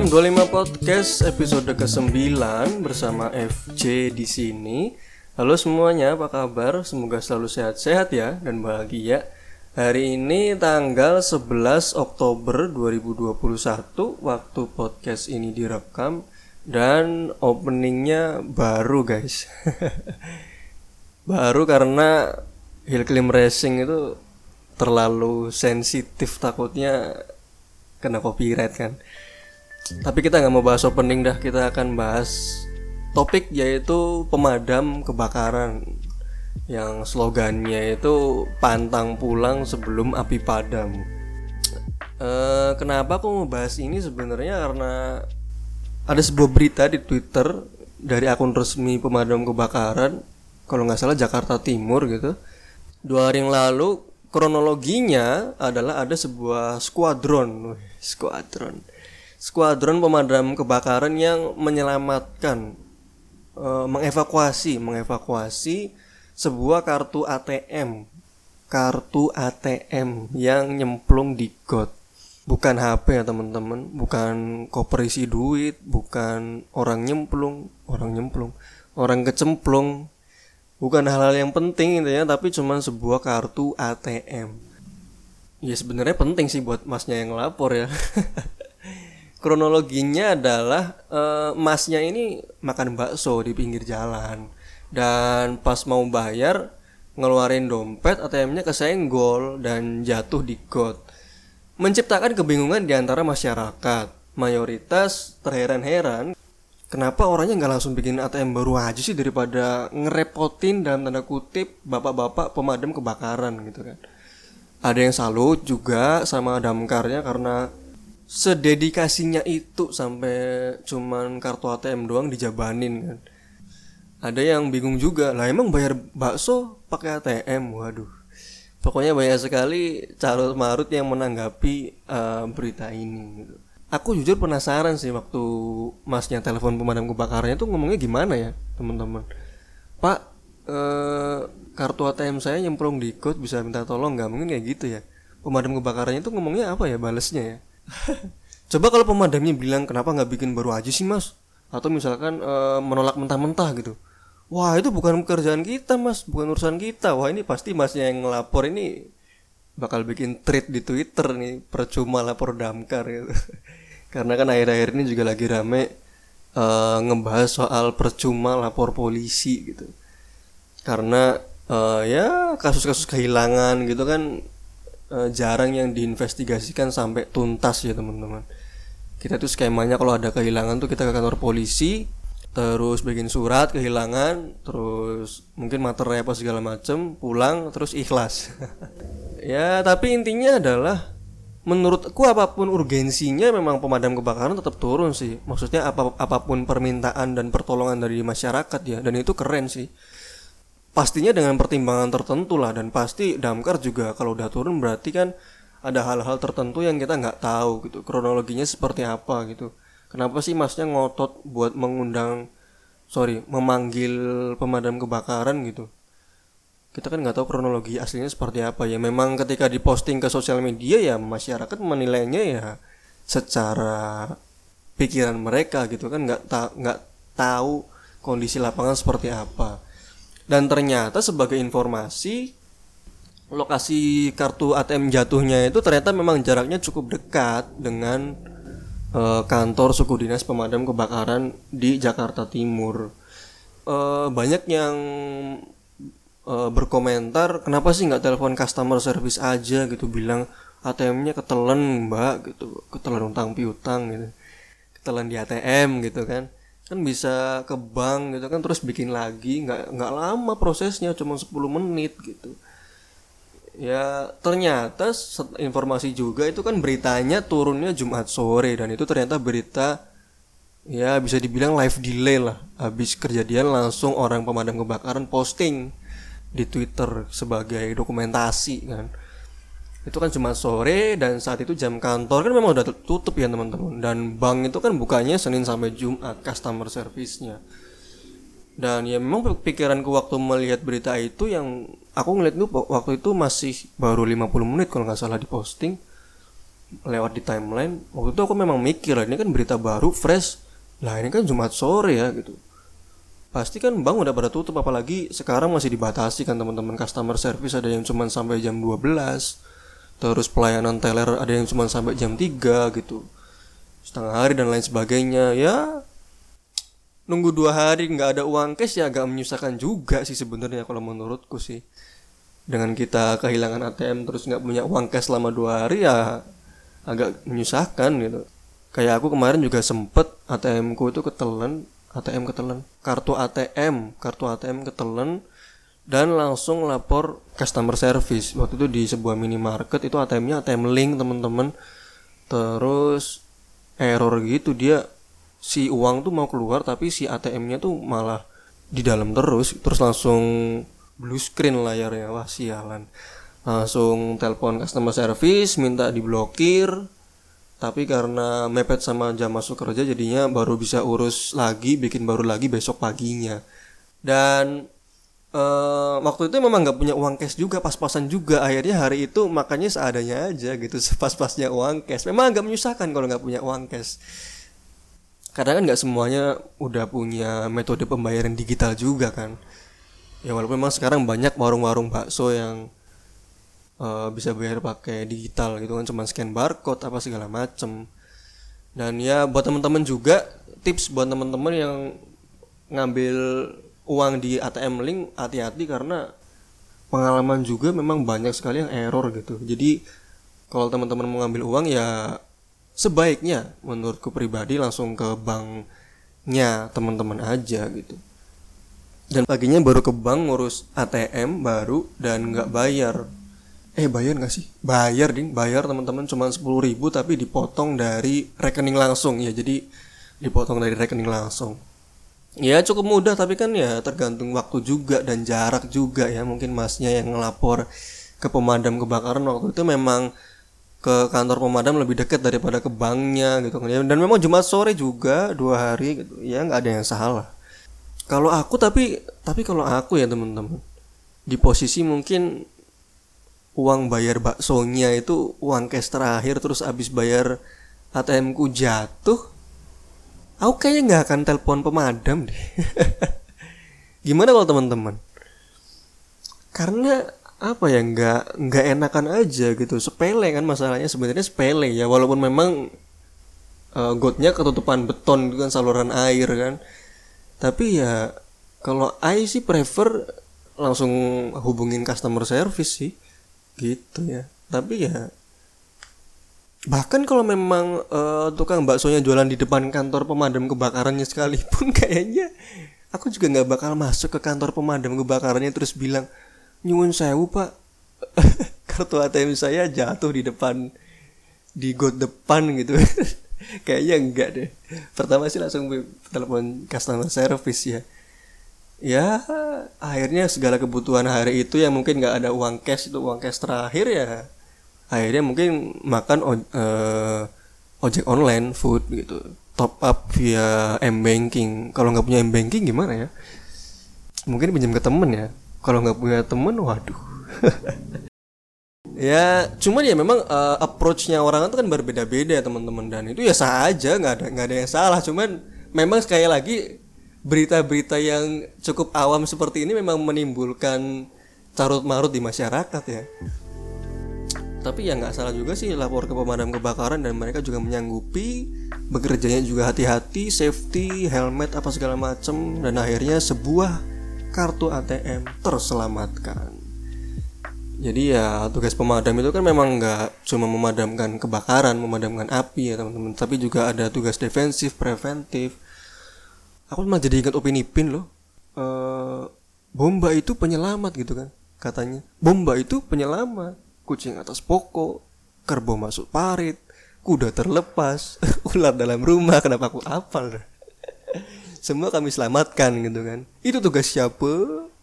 625 Podcast episode ke-9 bersama FJ di sini. Halo semuanya, apa kabar? Semoga selalu sehat-sehat ya dan bahagia. Hari ini tanggal 11 Oktober 2021 waktu podcast ini direkam dan openingnya baru guys. baru karena Hill Climb Racing itu terlalu sensitif takutnya kena copyright kan. Tapi kita nggak mau bahas opening dah, kita akan bahas topik yaitu pemadam kebakaran yang slogannya itu pantang pulang sebelum api padam. Uh, kenapa aku mau bahas ini sebenarnya karena ada sebuah berita di Twitter dari akun resmi pemadam kebakaran kalau nggak salah Jakarta Timur gitu. Dua hari yang lalu kronologinya adalah ada sebuah skuadron, skuadron skuadron pemadam kebakaran yang menyelamatkan e, mengevakuasi mengevakuasi sebuah kartu ATM kartu ATM yang nyemplung di got. Bukan HP ya teman-teman. Bukan koper isi duit bukan orang nyemplung orang nyemplung orang kecemplung. Bukan hal-hal yang penting gitu ya tapi cuma sebuah kartu ATM ya sebenarnya penting sih buat masnya yang lapor ya kronologinya adalah uh, masnya ini makan bakso di pinggir jalan. Dan pas mau bayar ngeluarin dompet ATM-nya kesenggol dan jatuh di got. Menciptakan kebingungan di antara masyarakat. Mayoritas terheran-heran kenapa orangnya nggak langsung bikin ATM baru aja sih daripada ngerepotin dalam tanda kutip bapak-bapak pemadam kebakaran gitu kan. Ada yang salut juga sama damkarnya karena sededikasinya itu sampai cuman kartu ATM doang dijabanin kan. Ada yang bingung juga lah emang bayar bakso pakai ATM waduh. Pokoknya banyak sekali carut marut yang menanggapi uh, berita ini gitu. aku jujur penasaran sih waktu masnya telepon pemadam kebakarannya tuh ngomongnya gimana ya teman-teman. Pak uh, kartu ATM saya nyemplung di kot bisa minta tolong nggak? Mungkin kayak gitu ya. Pemadam kebakarannya tuh ngomongnya apa ya balesnya ya Coba kalau pemadamnya bilang kenapa nggak bikin baru aja sih mas? Atau misalkan e, menolak mentah-mentah gitu. Wah itu bukan pekerjaan kita mas, bukan urusan kita. Wah ini pasti masnya yang ngelapor ini bakal bikin tweet di Twitter nih percuma lapor damkar gitu. Karena kan akhir-akhir ini juga lagi rame uh, ngebahas soal percuma lapor polisi gitu. Karena uh, ya kasus-kasus kehilangan gitu kan uh, jarang yang diinvestigasikan sampai tuntas ya teman-teman. Kita tuh skemanya kalau ada kehilangan tuh kita ke kantor polisi terus bikin surat kehilangan terus mungkin materai apa segala macem pulang terus ikhlas. Ya tapi intinya adalah menurutku apa pun urgensinya memang pemadam kebakaran tetap turun sih. Maksudnya apa apa pun permintaan dan pertolongan dari masyarakat ya dan itu keren sih pastinya dengan pertimbangan tertentu lah dan pasti damkar juga kalau udah turun berarti kan ada hal-hal tertentu yang kita nggak tahu gitu kronologinya seperti apa gitu. Kenapa sih masnya ngotot buat mengundang sorry memanggil pemadam kebakaran gitu? Kita kan nggak tahu kronologi aslinya seperti apa ya. Memang ketika diposting ke sosial media ya masyarakat menilainya ya secara pikiran mereka gitu kan nggak ta nggak tahu kondisi lapangan seperti apa dan ternyata sebagai informasi lokasi kartu ATM jatuhnya itu ternyata memang jaraknya cukup dekat dengan uh, kantor suku dinas pemadam kebakaran di Jakarta Timur. Uh, banyak yang uh, berkomentar kenapa sih nggak telepon customer service aja gitu bilang ATM-nya ketelan mbak gitu ketelan utang piutang gitu ketelan di ATM gitu kan kan bisa ke bank gitu kan terus bikin lagi. Nggak nggak lama prosesnya cuma 10 menit gitu. Ya ternyata informasi juga itu kan beritanya turunnya Jumat sore dan itu ternyata berita ya bisa dibilang live delay lah. Habis kejadian langsung orang pemadam kebakaran posting di Twitter sebagai dokumentasi kan itu kan cuma sore dan saat itu jam kantor. Kan memang udah tutup ya teman-teman. Dan bank itu kan bukanya Senin sampai Jumat customer service-nya. Dan ya memang pikiranku waktu melihat berita itu yang aku ngeliat itu waktu itu masih baru 50 menit kalau nggak salah diposting lewat di timeline. Waktu itu aku memang mikir ini kan berita baru fresh. Lah ini kan Jumat sore ya gitu. Pasti kan bank udah pada tutup apalagi sekarang masih dibatasi kan teman-teman. Customer service ada yang cuma sampai jam 12 terus pelayanan teller ada yang cuma sampai jam 3 gitu setengah hari dan lain sebagainya. Ya nunggu dua hari nggak ada uang cash ya agak menyusahkan juga sih sebenarnya kalau menurutku sih. Dengan kita kehilangan ATM terus nggak punya uang cash selama dua hari ya agak menyusahkan gitu. Kayak aku kemarin juga sempet ATM ku itu ketelen ATM ketelen kartu ATM kartu ATM ketelen dan langsung lapor customer service. Waktu itu di sebuah minimarket itu ATM-nya ATM link teman-teman. Terus error gitu dia si uang tuh mau keluar tapi si ATM-nya tuh malah di dalam terus. Terus langsung blue screen layarnya wah sialan. Langsung telepon customer service minta diblokir. Tapi karena mepet sama jam masuk kerja jadinya baru bisa urus lagi bikin baru lagi besok paginya. Dan uh, waktu itu memang nggak punya uang cash juga pas-pasan juga. Akhirnya hari itu makanya seadanya aja gitu pas-pasnya uang cash. Memang agak menyusahkan kalau nggak punya uang cash. Karena kan nggak semuanya udah punya metode pembayaran digital juga kan. Ya walaupun memang sekarang banyak warung-warung bakso yang uh, bisa bayar pakai digital gitu kan cuma scan barcode apa segala macem. Dan ya buat teman-teman juga tips buat teman-teman yang ngambil uang di ATM link hati-hati karena pengalaman juga memang banyak sekali yang error gitu. Jadi kalau teman-teman mau ngambil uang ya sebaiknya menurutku pribadi langsung ke banknya teman-teman aja gitu. Dan paginya baru ke bank ngurus ATM baru dan nggak bayar. Eh bayar nggak sih? Bayar ding. Bayar teman-teman cuma sepuluh ribu tapi dipotong dari rekening langsung ya. Jadi dipotong dari rekening langsung ya cukup mudah tapi kan ya tergantung waktu juga dan jarak juga ya. Mungkin masnya yang ngelapor ke pemadam kebakaran waktu itu memang ke kantor pemadam lebih dekat daripada ke banknya gitu. Dan memang Jumat sore juga dua hari gitu. Ya nggak ada yang salah. Kalau aku tapi tapi kalau aku ya teman-teman di posisi mungkin uang bayar baksonya itu uang cash terakhir terus habis bayar ATM ku jatuh aku kayaknya nggak akan telepon pemadam deh. Gimana kalau teman-teman? Karena apa ya nggak nggak enakan aja gitu. Sepele kan masalahnya sebenarnya sepele ya. Walaupun memang uh, gotnya ketutupan beton itu kan saluran air kan. Tapi ya kalau I sih prefer langsung hubungin customer service sih. Gitu ya. Tapi ya bahkan kalau memang uh, tukang baksonya jualan di depan kantor pemadam kebakarannya sekalipun kayaknya aku juga nggak bakal masuk ke kantor pemadam kebakarannya terus bilang nyuwun sewu pak. Kartu ATM saya jatuh di depan di got depan gitu. Kayaknya enggak deh. Pertama sih langsung telepon customer service ya. Ya akhirnya segala kebutuhan hari itu yang mungkin nggak ada uang cash itu uang cash terakhir ya akhirnya mungkin makan o, uh, ojek online food gitu. Top up via m banking kalau nggak punya m banking gimana ya? Mungkin pinjam ke temen ya. Kalau nggak punya temen waduh. Ya cuman ya memang uh, approachnya orang itu kan berbeda-beda ya teman-teman. Dan itu ya sah aja nggak ada nggak ada yang salah. Cuman memang sekali lagi berita-berita yang cukup awam seperti ini memang menimbulkan carut marut di masyarakat ya tapi ya nggak salah juga sih lapor ke pemadam kebakaran dan mereka juga menyanggupi bekerjanya juga hati-hati safety helmet apa segala macem dan akhirnya sebuah kartu ATM terselamatkan. Jadi ya tugas pemadam itu kan memang nggak cuma memadamkan kebakaran, memadamkan api ya teman-teman, tapi juga ada tugas defensif, preventif. Aku malah jadi ingat opini pin loh. E, bomba itu penyelamat gitu kan katanya. Bomba itu penyelamat. Kucing atas pokok, kerbau masuk parit, kuda terlepas, ular dalam rumah. Kenapa aku apal? semua kami selamatkan gitu kan. Itu tugas siapa?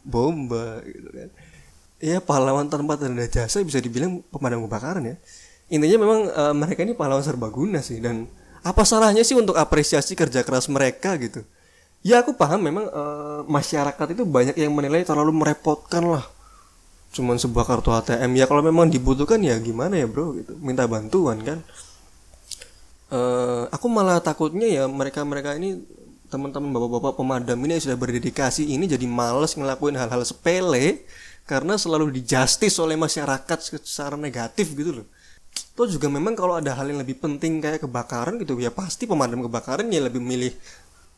Bomba gitu kan. Ya pahlawan tanpa tanda jasa bisa dibilang pemadam kebakaran ya. Intinya memang uh, mereka ini pahlawan serbaguna sih dan apa salahnya sih untuk apresiasi kerja keras mereka gitu? Ya aku paham memang uh, masyarakat itu banyak yang menilai terlalu merepotkan lah cuman sebuah kartu ATM ya kalau memang dibutuhkan ya gimana ya bro gitu. Minta bantuan kan. Uh, aku malah takutnya ya mereka mereka ini teman-teman bapak-bapak pemadam ini yang sudah berdedikasi ini jadi males ngelakuin hal-hal sepele karena selalu dijustis oleh masyarakat secara negatif gitu loh. Toh juga memang kalau ada hal yang lebih penting kayak kebakaran gitu ya pasti pemadam kebakaran ya lebih milih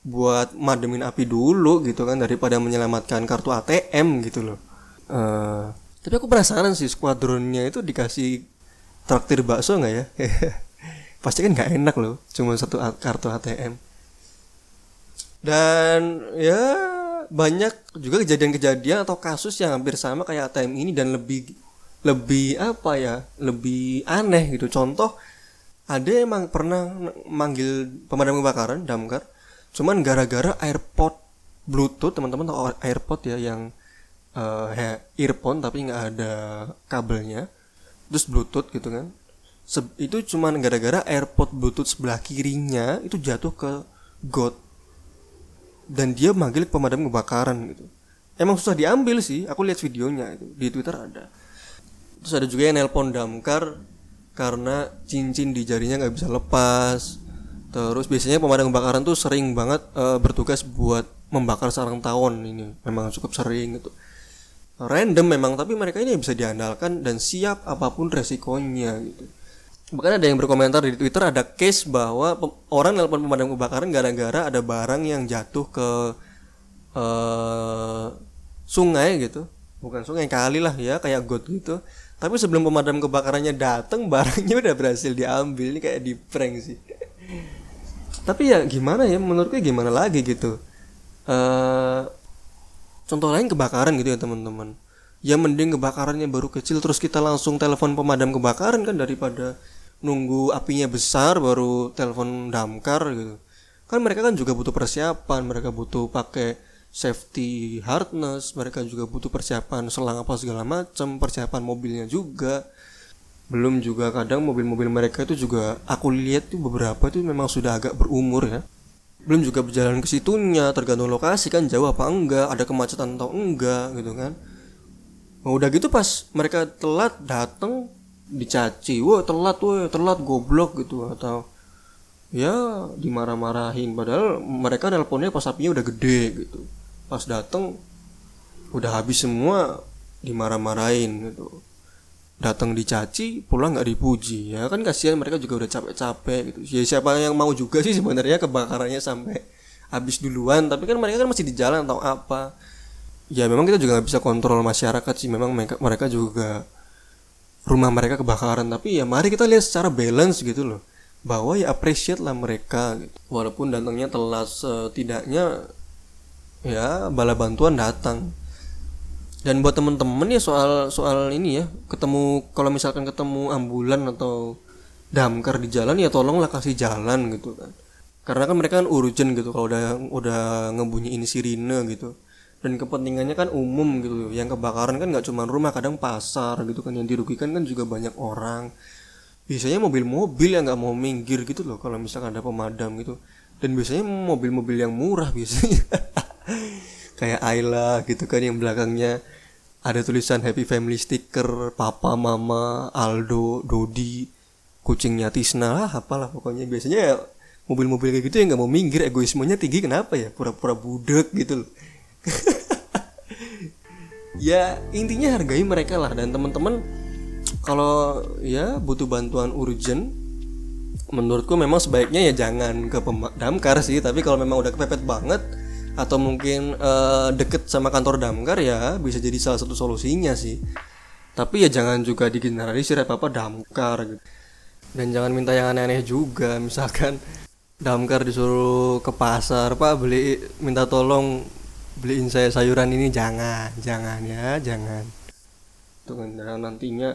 buat mademin api dulu gitu kan daripada menyelamatkan kartu ATM gitu loh. Uh, tapi aku penasaran sih skuadronnya itu dikasih traktir bakso nggak ya? Pasti kan nggak enak loh, cuma satu kartu ATM. Dan ya banyak juga kejadian-kejadian atau kasus yang hampir sama kayak ATM ini dan lebih lebih apa ya lebih aneh gitu contoh ada emang pernah manggil pemadam kebakaran damkar cuman gara-gara airpod bluetooth teman-teman tahu airpod ya yang uh, earphone tapi nggak ada kabelnya terus bluetooth gitu kan. Se itu cuman gara-gara airpod bluetooth sebelah kirinya itu jatuh ke got. Dan dia manggil pemadam kebakaran gitu. Emang susah diambil sih aku lihat videonya itu di twitter ada. Terus ada juga yang nelpon damkar karena cincin di jarinya nggak bisa lepas. Terus biasanya pemadam kebakaran tuh sering banget uh, bertugas buat membakar sarang tawon ini. Memang cukup sering gitu random memang tapi mereka ini bisa diandalkan dan siap apa pun resikonya gitu. Bahkan ada yang berkomentar di twitter ada case bahwa orang nelpon pemadam kebakaran gara-gara ada barang yang jatuh ke uh, sungai gitu. Bukan sungai kali lah ya kayak got gitu. Tapi sebelum pemadam kebakarannya datang barangnya udah berhasil diambil. Ini kayak di prank sih. Tapi ya gimana ya menurutku gimana lagi gitu. Uh, contoh lain kebakaran gitu ya teman-teman. Ya mending kebakarannya baru kecil terus kita langsung telepon pemadam kebakaran kan daripada nunggu apinya besar baru telepon damkar gitu. Kan mereka kan juga butuh persiapan mereka butuh pakai safety harness mereka juga butuh persiapan selang apa segala macam persiapan mobilnya juga. Belum juga kadang mobil-mobil mereka itu juga aku lihat tuh beberapa itu memang sudah agak berumur ya belum juga berjalan ke situnya tergantung lokasi kan jauh apa enggak ada kemacetan atau enggak gitu kan. Nah, udah gitu pas mereka telat dateng dicaci wah telat wah telat goblok gitu atau ya dimarah-marahin. Padahal mereka nelponnya pas apinya udah gede gitu. Pas dateng udah habis semua dimarah-marahin gitu datang dicaci pulang nggak dipuji. Ya kan kasihan mereka juga udah capek-capek gitu. Ya siapa yang mau juga sih sebenarnya kebakarannya sampai habis duluan. Tapi kan mereka kan masih di jalan atau apa. Ya memang kita juga nggak bisa kontrol masyarakat sih. Memang mereka, juga rumah mereka kebakaran. Tapi ya mari kita lihat secara balance gitu loh. Bahwa ya appreciate lah mereka gitu. walaupun datangnya telat setidaknya ya bala bantuan datang dan buat temen-temen ya soal soal ini ya ketemu kalau misalkan ketemu ambulan atau damkar di jalan ya tolonglah kasih jalan gitu kan. Karena kan mereka kan urgent gitu kalau udah udah ngebunyiin sirine gitu. Dan kepentingannya kan umum gitu yang kebakaran kan nggak cuma rumah kadang pasar gitu kan. Yang dirugikan kan juga banyak orang. Biasanya mobil-mobil yang nggak mau minggir gitu loh kalau misalkan ada pemadam gitu. Dan biasanya mobil-mobil yang murah biasanya. Kayak Ayla gitu kan yang belakangnya ada tulisan happy family sticker papa mama Aldo Dodi kucingnya Tisna lah apalah pokoknya. Biasanya ya mobil-mobil kayak gitu yang nggak mau minggir egoismenya tinggi kenapa ya? Pura-pura budek gitu loh. Ya intinya hargai mereka lah. Dan teman-teman kalau ya butuh bantuan urgent menurutku memang sebaiknya ya jangan ke damkar sih. Tapi kalau memang udah kepepet banget atau mungkin uh, deket sama kantor damkar ya bisa jadi salah satu solusinya sih. Tapi ya jangan juga digeneralisir apa apa damkar gitu. Dan jangan minta yang aneh-aneh juga misalkan damkar disuruh ke pasar pak beli minta tolong beliin saya sayuran ini. Jangan jangan ya jangan. Itu kan nantinya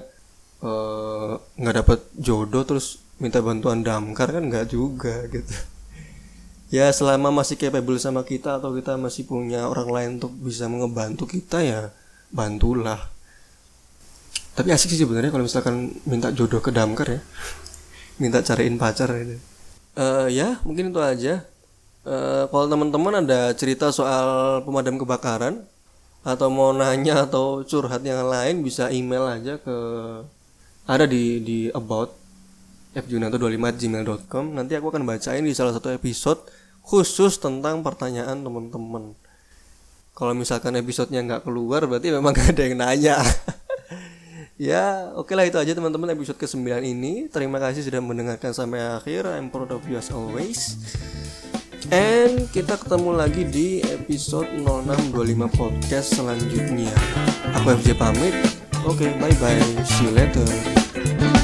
eh, nggak uh, dapat jodoh terus minta bantuan damkar kan nggak juga gitu ya selama masih capable sama kita atau kita masih punya orang lain untuk bisa mengebantu kita ya bantulah. Tapi asik sih sebenarnya kalau misalkan minta jodoh ke damkar ya. Minta cariin pacar ini uh, ya mungkin itu aja. Uh, kalau teman-teman ada cerita soal pemadam kebakaran atau mau nanya atau curhat yang lain bisa email aja ke ada di di about fjunato25gmail.com nanti aku akan bacain di salah satu episode khusus tentang pertanyaan teman-teman kalau misalkan episodenya nggak keluar berarti memang gak ada yang nanya ya oke okay lah itu aja teman-teman episode ke-9 ini terima kasih sudah mendengarkan sampai akhir I'm proud of you as always And kita ketemu lagi di episode 0625 podcast selanjutnya. Aku FJ pamit. Oke, okay, bye bye. See you later.